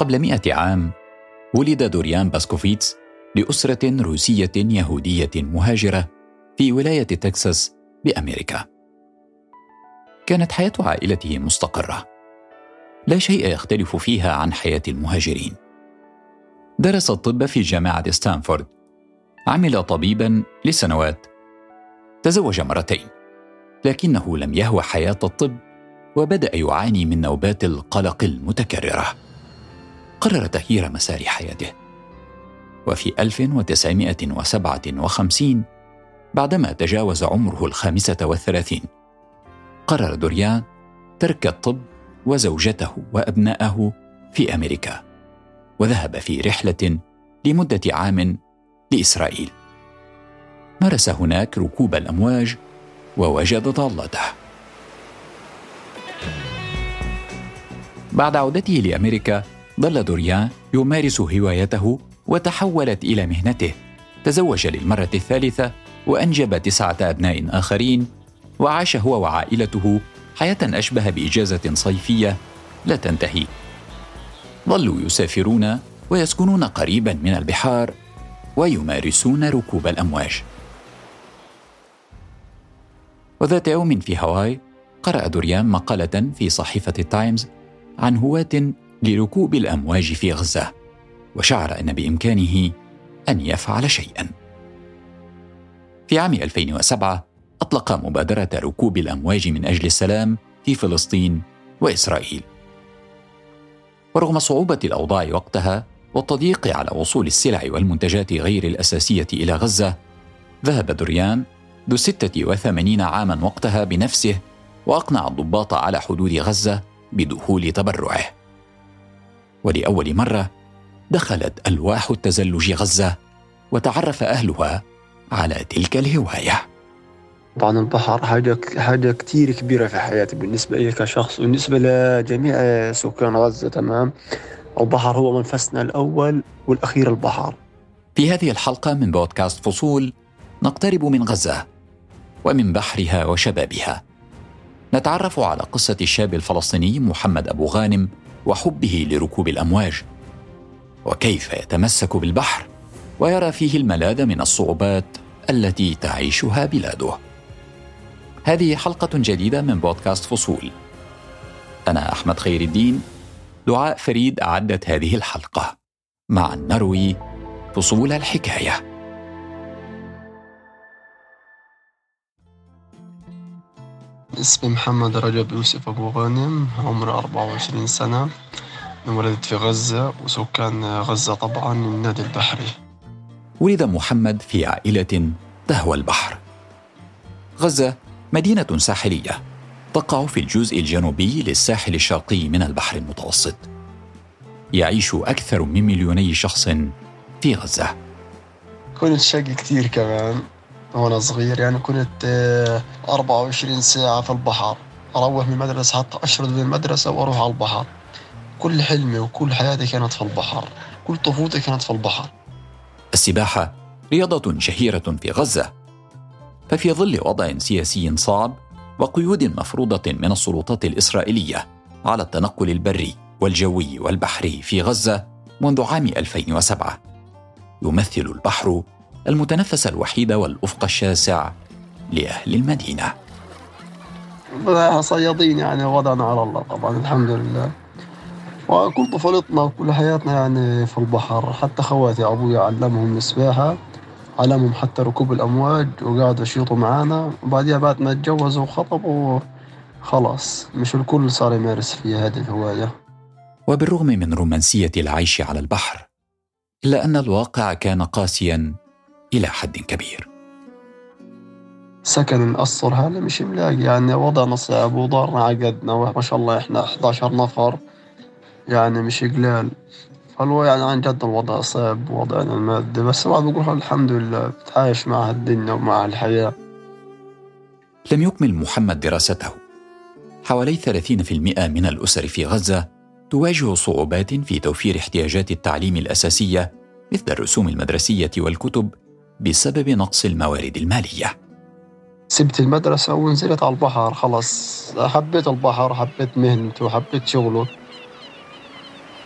قبل مئة عام ولد دوريان باسكوفيتس لأسرة روسية يهودية مهاجرة في ولاية تكساس بأمريكا. كانت حياة عائلته مستقرة. لا شيء يختلف فيها عن حياة المهاجرين. درس الطب في جامعة ستانفورد. عمل طبيبا لسنوات. تزوج مرتين. لكنه لم يهوى حياة الطب وبدأ يعاني من نوبات القلق المتكررة. قرر تغيير مسار حياته. وفي 1957 بعدما تجاوز عمره الخامسة والثلاثين قرر دوريان ترك الطب وزوجته وأبنائه في أمريكا وذهب في رحلة لمدة عام لإسرائيل مارس هناك ركوب الأمواج ووجد ضالته بعد عودته لأمريكا ظل دوريان يمارس هوايته وتحولت إلى مهنته. تزوج للمرة الثالثة وأنجب تسعة أبناء آخرين وعاش هو وعائلته حياة أشبه بإجازة صيفية لا تنتهي. ظلوا يسافرون ويسكنون قريبا من البحار ويمارسون ركوب الأمواج. وذات يوم في هاواي قرأ دوريان مقالة في صحيفة التايمز عن هواة لركوب الأمواج في غزة وشعر أن بإمكانه أن يفعل شيئا. في عام 2007 أطلق مبادرة ركوب الأمواج من أجل السلام في فلسطين وإسرائيل. ورغم صعوبة الأوضاع وقتها والتضييق على وصول السلع والمنتجات غير الأساسية إلى غزة ذهب دريان ذو 86 عاما وقتها بنفسه وأقنع الضباط على حدود غزة بدخول تبرعه. ولأول مرة دخلت ألواح التزلج غزة وتعرف أهلها على تلك الهواية. طبعا البحر حاجة حاجة كتير كبيرة في حياتي. بالنسبة لي كشخص وبالنسبة لجميع سكان غزة تمام؟ البحر هو منفسنا الأول والأخير البحر. في هذه الحلقة من بودكاست فصول نقترب من غزة ومن بحرها وشبابها. نتعرف على قصة الشاب الفلسطيني محمد أبو غانم وحبه لركوب الأمواج وكيف يتمسك بالبحر ويرى فيه الملاذ من الصعوبات التي تعيشها بلاده. هذه حلقة جديدة من بودكاست فصول. أنا أحمد خير الدين، دعاء فريد أعدت هذه الحلقة. مع نروي فصول الحكاية اسمي محمد رجب يوسف أبو غانم عمري 24 سنة انولدت في غزة وسكان غزة طبعا النادي البحري ولد محمد في عائلة تهوى البحر. غزة مدينة ساحلية تقع في الجزء الجنوبي للساحل الشرقي من البحر المتوسط. يعيش أكثر من مليوني شخص في غزة. كنت شقي كثير كمان وأنا صغير يعني كنت 24 آه، ساعة في البحر. أروح من المدرسة حتى أشرد من المدرسة وأروح على البحر. كل حلمي وكل حياتي كانت في البحر. كل طفولتي كانت في البحر. السباحة رياضة شهيرة في غزة. ففي ظل وضع سياسي صعب وقيود مفروضة من السلطات الإسرائيلية على التنقل البري والجوي والبحري في غزة منذ عام 2007 يمثل البحر المتنفس الوحيد والأفق الشاسع لأهل المدينة. صيادين يعني وضعنا على الله طبعا الحمد لله. وكل طفولتنا وكل حياتنا يعني في البحر. حتى خواتي أبوي علمهم السباحة علمهم حتى ركوب الأمواج وقعدوا يشيطوا معانا. وبعديها بعد ما تجوزوا وخطبوا خلاص مش الكل صار يمارس فيها هذه الهواية. وبالرغم من رومانسية العيش على البحر إلا أن الواقع كان قاسيا إلى حد كبير. سكن القصر هذا مش ملاقي يعني وضعنا صعب ودارنا عقدنا ما شاء الله إحنا 11 نفر يعني مش قلال فالو يعني عن جد الوضع صعب وضعنا المادي بس الواحد بيقول الحمد لله بتعايش مع الدنيا ومع الحياة لم يكمل محمد دراسته. حوالي 30% من الأسر في غزة تواجه صعوبات في توفير احتياجات التعليم الأساسية مثل الرسوم المدرسية والكتب بسبب نقص الموارد المالية. سبت المدرسة ونزلت على البحر خلص حبيت البحر حبيت مهنته حبيت شغله.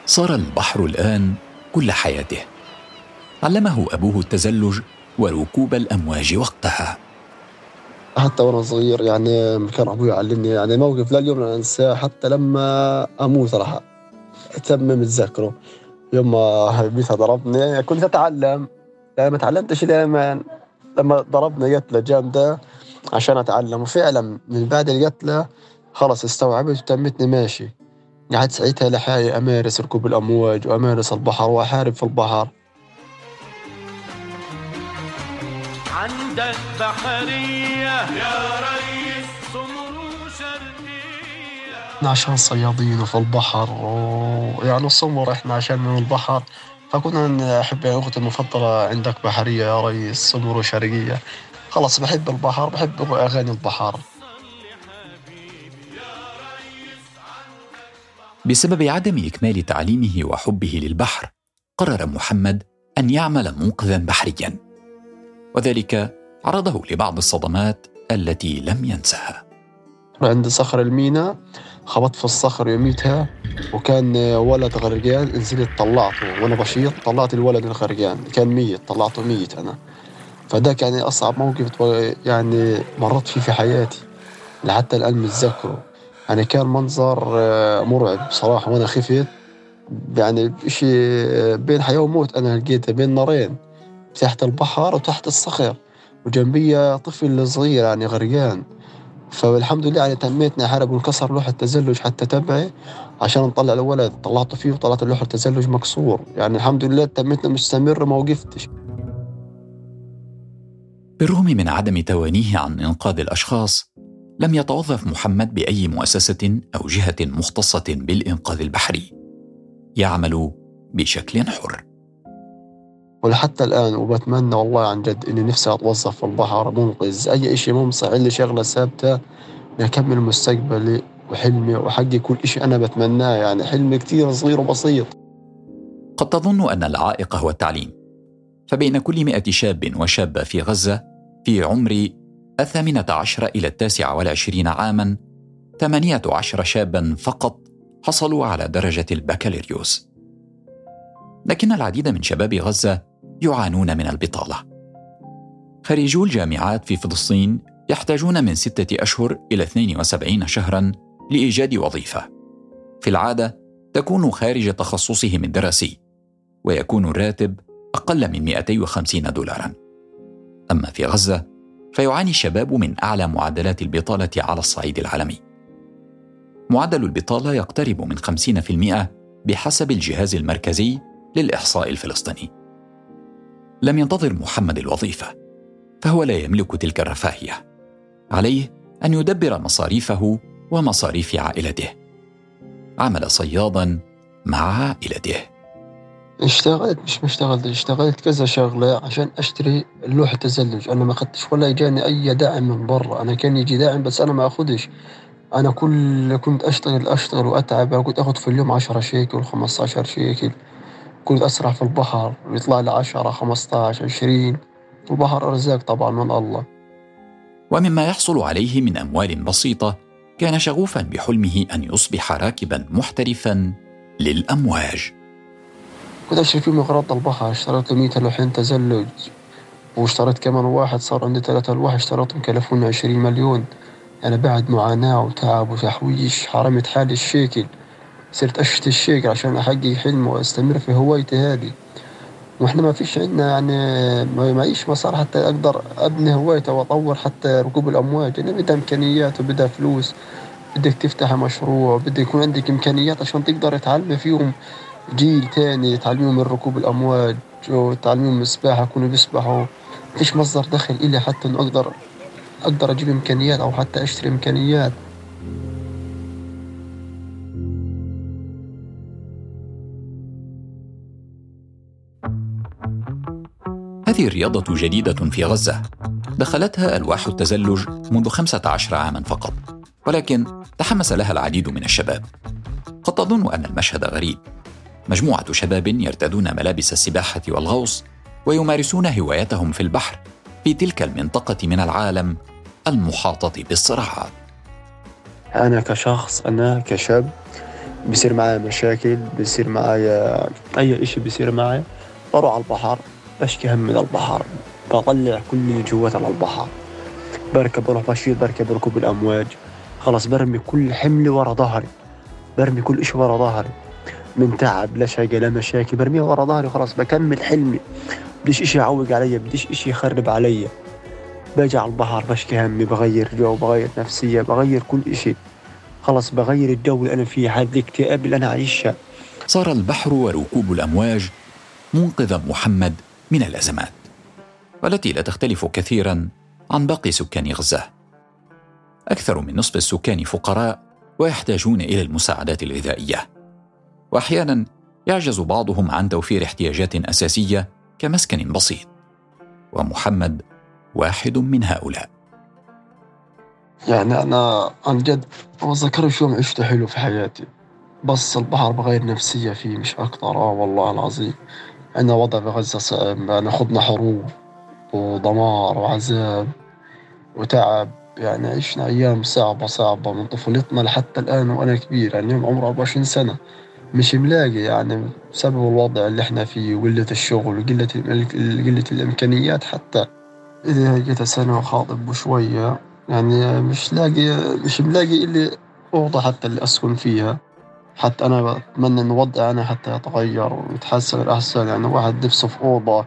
صار البحر الآن كل حياته. علمه أبوه التزلج وركوب الأمواج وقتها. حتى وأنا صغير يعني كان أبوي يعلمني يعني موقف لا اليوم لا أنساه حتى لما أموت راح أتمم اتذكره يوم ما بيتها ضربني كنت أتعلم. يعني ما تعلمتش لما لما ضربنا قتلة جامدة عشان أتعلم. وفعلا من بعد القتلة خلص استوعبت وتمتني ماشي. قعدت ساعتها لحالي أمارس ركوب الأمواج وأمارس البحر وأحارب في البحر. عندك بحرية يا ريس سمر شرقية. عشان صيادين وفي البحر. ويعني السمر إحنا عشان من البحر. فكنا نحب أختي المفضلة عندك بحرية يا ريس سمر شرقية. خلاص بحب البحر بحب أغاني البحر. بسبب عدم إكمال تعليمه وحبه للبحر قرر محمد أن يعمل منقذا بحريا. وذلك عرضه لبعض الصدمات التي لم ينسها. عند صخر المينا خبطت في الصخر يوميتها وكان ولد غرقان نزلت طلعته وأنا بشيط طلعت الولد الغرقان كان ميت طلعته ميت أنا. فده كان أصعب موقف يعني مرت فيه في حياتي لحتى الآن متذكره. يعني كان منظر مرعب صراحة وأنا خفت. يعني شيء بين حياة وموت أنا لقيته بين نارين تحت البحر وتحت الصخر وجنبي طفل صغير يعني غرقان. فالحمد لله يعني تميتنا حرب وانكسر لوح التزلج حتى تبعي عشان نطلع الولد طلعته فيه وطلعت لوح التزلج مكسور. يعني الحمد لله تميتنا مستمر ما وقفتش. بالرغم من عدم توانيه عن إنقاذ الأشخاص لم يتوظف محمد بأي مؤسسة أو جهة مختصة بالإنقاذ البحري. يعمل بشكل حر. ولحتى الآن وبتمنى والله عن جد إني نفسي أتوظف في البحر منقذ أي إشي ممسح لي شغلة ثابتة أكمل مستقبلي وحلمي وأحقق كل إشي أنا بتمناه يعني حلمي كتير صغير وبسيط. قد تظن أن العائق هو التعليم. فبين كل مئة شاب وشابة في غزة في عمر الثامنة عشر إلى التاسعة والعشرين عاما ثمانية عشر شابا فقط حصلوا على درجة البكالوريوس. لكن العديد من شباب غزة يعانون من البطالة خريجو الجامعات في فلسطين يحتاجون من ستة أشهر إلى 72 شهرا لإيجاد وظيفة. في العادة تكون خارج تخصصهم الدراسي، ويكون الراتب أقل من 250 دولارا. أما في غزة فيعاني الشباب من أعلى معدلات البطالة على الصعيد العالمي. معدل البطالة يقترب من 50% بحسب الجهاز المركزي للإحصاء الفلسطيني. لم ينتظر محمد الوظيفة فهو لا يملك تلك الرفاهية. عليه أن يدبر مصاريفه ومصاريف عائلته. عمل صيادا مع عائلته. اشتغلت؟ مش ما اشتغلت اشتغلت كذا شغلة عشان أشتري لوحة تزلج. أنا ما اخذتش ولا اجاني أي دعم من برا. أنا كان يجي داعم بس أنا ما اخذش أنا كل كنت أشتغل أشتغل وأتعب. كنت اخذ في اليوم عشرة شيكل عشر شيكل. كنت أسرح في البحر ويطلع لي عشرة خمسة عشر عشرين. البحر أرزاق طبعا من الله. ومما يحصل عليه من أموال بسيطة كان شغوفا بحلمه أن يصبح راكبا محترفا للأمواج. كنت أشتري فيهم أغراض البحر اشتريت له 100 لوحين تزلج. واشتريت كمان واحد صار عندي ثلاثة ألواح اشتريتهم كلفوني 20 مليون. أنا بعد معاناة وتعب وتحويش حرمت حالي الشيكل صرت أشتي الشيك عشان أحقق حلم وأستمر في هوايتي هذه. وإحنا ما فيش عندنا يعني ما معيش مسار حتى أقدر أبني هوايتي وأطور حتى ركوب الأمواج. يعني بدها إمكانيات وبدها فلوس بدك تفتح مشروع بدك يكون عندك إمكانيات عشان تقدر تعلم فيهم جيل تاني تعلمهم من ركوب الأمواج وتعلمهم السباحة يكونوا بيسبحوا. فيش مصدر دخل إلي حتى إنه أقدر أقدر أجيب إمكانيات أو حتى أشتري إمكانيات. هذه الرياضة جديدة في غزة. دخلتها ألواح التزلج منذ 15 عاما فقط ولكن تحمس لها العديد من الشباب. قد تظن أن المشهد غريب. مجموعة شباب يرتدون ملابس السباحة والغوص ويمارسون هوايتهم في البحر في تلك المنطقة من العالم المحاطة بالصراعات. أنا كشخص أنا كشاب بصير معي مشاكل بصير معي أي إشي بصير معي بروح على البحر. بشكي هم من البحر. بطلع كل اللي جواتي على البحر. بركب بروح بشيط بركب ركوب الأمواج خلاص برمي كل حملي ورا ظهري. برمي كل إشي ورا ظهري. من تعب لا شقة لا مشاكل. برميها ورا ظهري خلاص بكمل حلمي. بديش إشي يعوق علي بديش إشي يخرب علي. باجي على البحر بشكي همي بغير جو بغير نفسية بغير كل إشي. خلص بغير الجو اللي أنا فيه هذه الاكتئاب اللي أنا عايشها صار البحر وركوب الأمواج منقذ محمد. من الأزمات والتي لا تختلف كثيرا عن باقي سكان غزة. أكثر من نصف السكان فقراء ويحتاجون إلى المساعدات الغذائية. وأحيانا يعجز بعضهم عن توفير احتياجات أساسية كمسكن بسيط. ومحمد واحد من هؤلاء. يعني أنا عن جد ما بتذكرش يوم عشته حلو في حياتي. بس البحر بغير نفسية فيه مش أكتر آه والله العظيم. عندنا وضع غزة صعب يعني خضنا حروب ودمار وعذاب وتعب. يعني عشنا أيام صعبة صعبة من طفولتنا لحتى الآن وأنا كبير. يعني يوم عمري 24 سنة. مش ملاقي يعني بسبب الوضع اللي إحنا فيه وقلة الشغل وقلة قلة الإمكانيات حتى. إذا جيت سنة وخاطب شوية يعني مش لاقي مش ملاقي اللي أوضة حتى اللي أسكن فيها. حتى أنا بتمنى إن وضعي أنا حتى يتغير ويتحسن الأحسن يعني واحد نفسه في أوضة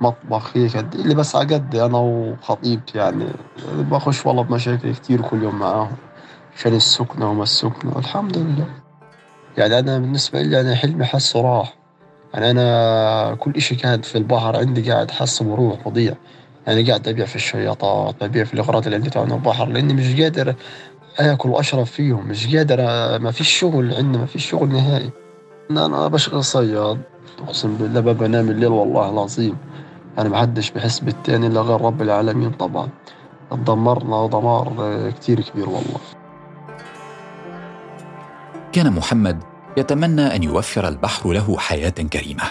مطبخ هيك اللي بس على قد أنا وخطيبتي يعني بخش والله بمشاكل كتير كل يوم معاهم. عشان السكنة وما السكنة والحمد لله. يعني أنا بالنسبة لي أنا حلمي حسه راح. يعني أنا كل إشي كان في البحر عندي قاعد حاسه بروح وضيع يعني قاعد أبيع في الشياطات ببيع في الأغراض اللي عندي تبع البحر لأني مش قادر آكل وأشرب فيهم. مش قادر ما فيش شغل عندنا ما فيش شغل نهائي. أنا بشغل صياد أقسم بالله ما بنام الليل والله العظيم. يعني محدش بحس بالتاني إلا غير رب العالمين طبعا. دمرنا دمار كتير كبير والله. كان محمد يتمنى أن يوفر البحر له حياة كريمة.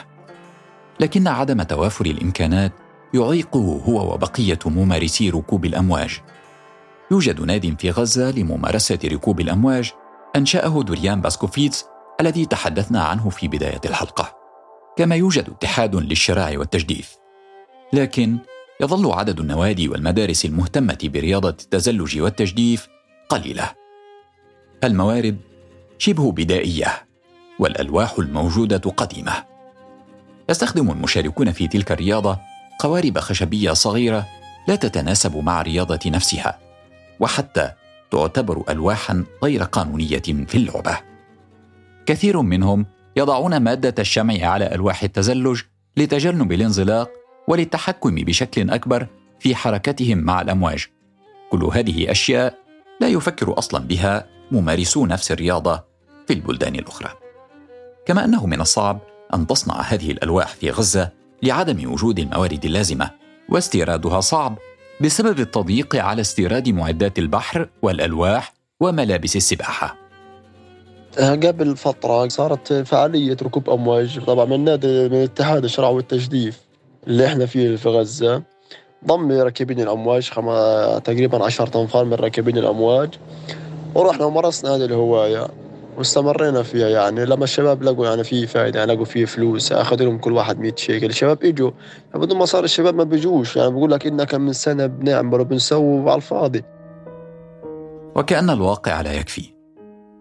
لكن عدم توافر الإمكانات يعيقه هو وبقية ممارسي ركوب الأمواج. يوجد ناد في غزة لممارسة ركوب الأمواج أنشأه دوريان باسكوفيتس الذي تحدثنا عنه في بداية الحلقة. كما يوجد اتحاد للشراع والتجديف. لكن يظل عدد النوادي والمدارس المهتمة برياضة التزلج والتجديف قليلة. الموارد شبه بدائية والألواح الموجودة قديمة. يستخدم المشاركون في تلك الرياضة قوارب خشبية صغيرة لا تتناسب مع الرياضه نفسها. وحتى تعتبر الواحا غير قانونية في اللعبة كثير منهم يضعون مادة الشمع على ألواح التزلج لتجنب الانزلاق وللتحكم بشكل أكبر في حركتهم مع الأمواج كل هذه أشياء لا يفكر أصلا بها ممارسو نفس الرياضة في البلدان الأخرى. كما أنه من الصعب أن تصنع هذه الألواح في غزة لعدم وجود الموارد اللازمة واستيرادها صعب بسبب التضييق على استيراد معدات البحر والألواح وملابس السباحة. قبل فترة صارت فعالية ركوب أمواج. طبعا من نادي من اتحاد الشرع والتجديف اللي إحنا فيه في غزة ضم راكبين الأمواج خما تقريبا عشرة أنفار من راكبين الأمواج. ورحنا ومارسنا هذه الهواية. واستمرينا فيها يعني. لما الشباب لقوا يعني في فائدة يعني لقوا في فلوس أخذوا لهم كل واحد 100 شيكل. الشباب إجوا. بدون ما صار الشباب ما بيجوش. يعني بقول لك كم من سنة بنعمل وبنسوي على الفاضي. وكأن الواقع لا يكفي.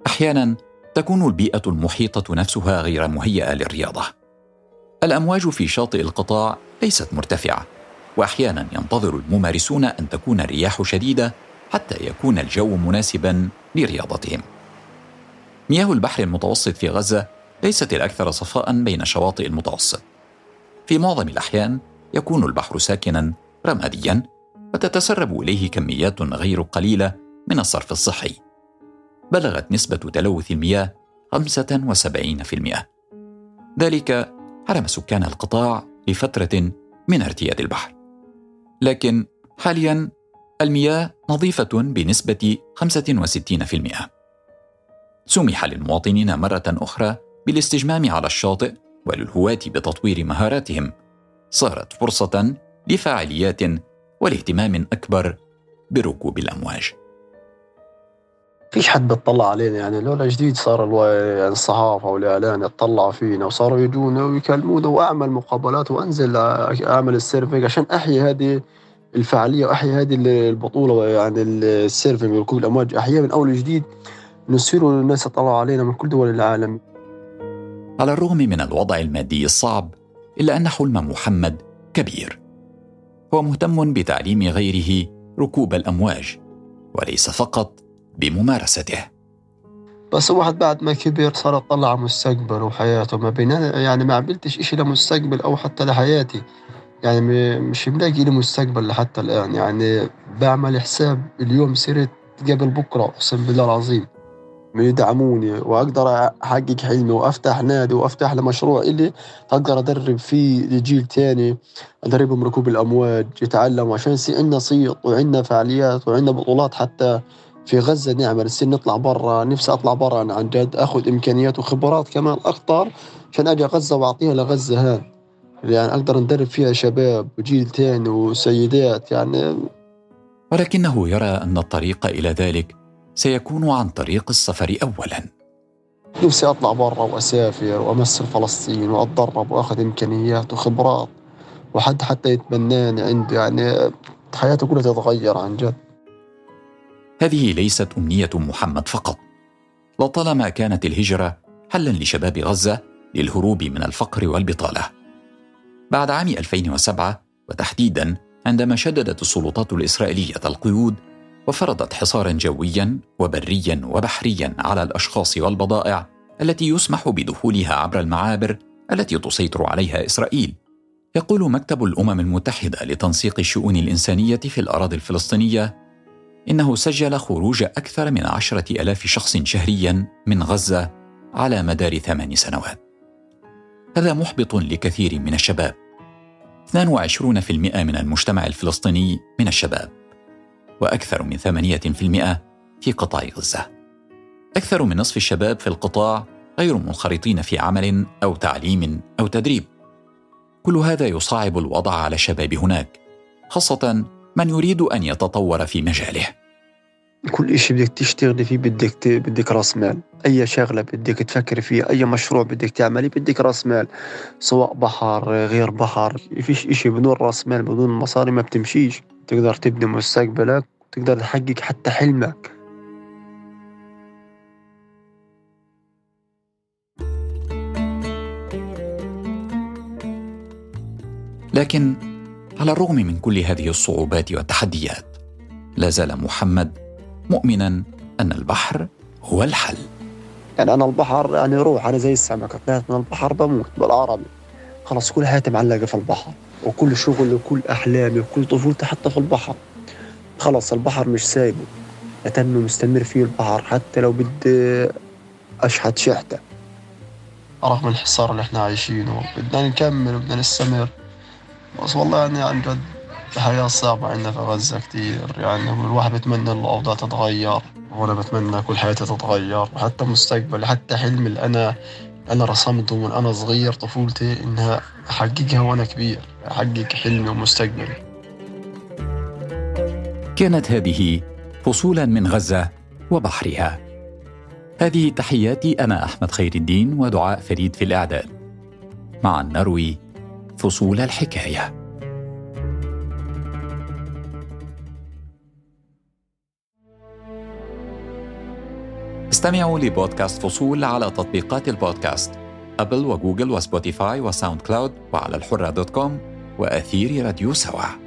أحيانا تكون البيئة المحيطة نفسها غير مهيئة للرياضة. الأمواج في شاطئ القطاع ليست مرتفعة. وأحيانا ينتظر الممارسون أن تكون الرياح شديدة حتى يكون الجو مناسبا لرياضتهم. مياه البحر المتوسط في غزة ليست الأكثر صفاء بين شواطئ المتوسط. في معظم الأحيان يكون البحر ساكنا رماديا وتتسرب إليه كميات غير قليلة من الصرف الصحي. بلغت نسبة تلوث المياه 75%. ذلك حرم سكان القطاع لفترة من ارتياد البحر. لكن حاليا المياه نظيفة بنسبة 65%. سمح للمواطنين مرة أخرى بالاستجمام على الشاطئ وللهواة بتطوير مهاراتهم. صارت فرصة لفعاليات والاهتمام أكبر بركوب الأمواج. فيش حد بيطلع علينا يعني لولا جديد صار. يعني الصحافة والإعلام يطلعوا فينا وصاروا يجونا ويكلمونا وأعمل مقابلات وأنزل أعمل ال surfing عشان أحيي هذه الفعالية وأحيي هذه البطولة يعني ال surfing وركوب الأمواج أحييها من أول وجديد نصيروا الناس يطلعوا علينا من كل دول العالم. على الرغم من الوضع المادي الصعب إلا أن حلم محمد كبير. هو مهتم بتعليم غيره ركوب الأمواج وليس فقط بممارسته. بس الواحد بعد ما كبر صار يطلع على مستقبله وحياته. ما بين يعني ما عملتش إشي لمستقبل أو حتى لحياتي. يعني مش ملاقي لي مستقبل لحتى الآن. يعني بعمل حساب اليوم صرت قبل بكرة أقسم بالله العظيم. يدعموني وأقدر أحقق حلمي وأفتح نادي وأفتح له مشروع اللي أقدر أدرب فيه لجيل تاني أدربهم ركوب الأمواج يتعلموا عشان يصير عندنا صيت وعندنا فعاليات وعندنا بطولات حتى في غزة نعمل نصير نطلع برا نفسي أطلع برا عن جد أخذ إمكانيات وخبرات كمان أكثر عشان أجي غزة وأعطيها لغزة هان. يعني أقدر ندرب فيها شباب وجيل تاني وسيدات يعني ولكنه يرى أن الطريق إلى ذلك سيكون عن طريق السفر اولا. نفسي أطلع برا وأسافر وأمثل فلسطين وأتدرب وأخذ إمكانيات وخبرات وحد حتى يتبناني عندي. يعني حياته كلها تتغير عن جد. هذه ليست أمنية محمد فقط. لطالما كانت الهجرة حلا لشباب غزة للهروب من الفقر والبطالة. بعد عام 2007 وتحديدا عندما شددت السلطات الإسرائيلية القيود وفرضت حصارا جويا وبريا وبحريا على الأشخاص والبضائع التي يسمح بدخولها عبر المعابر التي تسيطر عليها إسرائيل. يقول مكتب الأمم المتحدة لتنسيق الشؤون الإنسانية في الأراضي الفلسطينية إنه سجل خروج أكثر من عشرة آلاف شخص شهريا من غزة على مدار ثمان سنوات. هذا محبط لكثير من الشباب. 22% من المجتمع الفلسطيني من الشباب. وأكثر من 8% في قطاع غزة. أكثر من نصف الشباب في القطاع غير منخرطين في عمل أو تعليم أو تدريب. كل هذا يصعب الوضع على الشباب هناك، خاصة من يريد أن يتطور في مجاله. كل شيء بدك تشتغلي فيه بدك بدك رأس مال، أي شغلة بدك تفكر فيها، أي مشروع بدك تعملي بدك رأس مال، سواء بحر غير بحر، فيش إشي بدون رأس مال بدون مصاري ما بتمشيش. تقدر تبني مستقبلك وتقدر تحقق حتى حلمك. لكن على الرغم من كل هذه الصعوبات والتحديات لا زال محمد مؤمنا أن البحر هو الحل. يعني أنا البحر يعني روح أنا زي السمكة طلعت من البحر بموت بالعربي خلاص كل حياتي معلقة في البحر وكل شغل وكل أحلامي وكل طفولتي حتى في البحر. خلص البحر مش سايبه. أتم مستمر فيه البحر حتى لو بدي أشحت شحتة. رغم الحصار اللي إحنا عايشينه. بدنا نكمل وبدنا نستمر. بس والله يعني عن جد الحياة صعبة عندنا في غزة كتير. يعني الواحد بتمنى الأوضاع تتغير. وأنا بتمنى كل حياتي تتغير. وحتى مستقبلي حتى حلمي اللي أنا أنا رسمته من أنا صغير طفولتي إنها أحققها وأنا كبير أحقق حلمي ومستقبلي. كانت هذه فصولا من غزة وبحرها. هذه تحياتي أنا أحمد خير الدين ودعاء فريد في الإعداد. معا نروي فصول الحكاية. استمعوا لبودكاست فصول على تطبيقات البودكاست أبل وجوجل وسبوتيفاي وساوند كلاود وعلى الحرة dot com وأثير راديو سوا.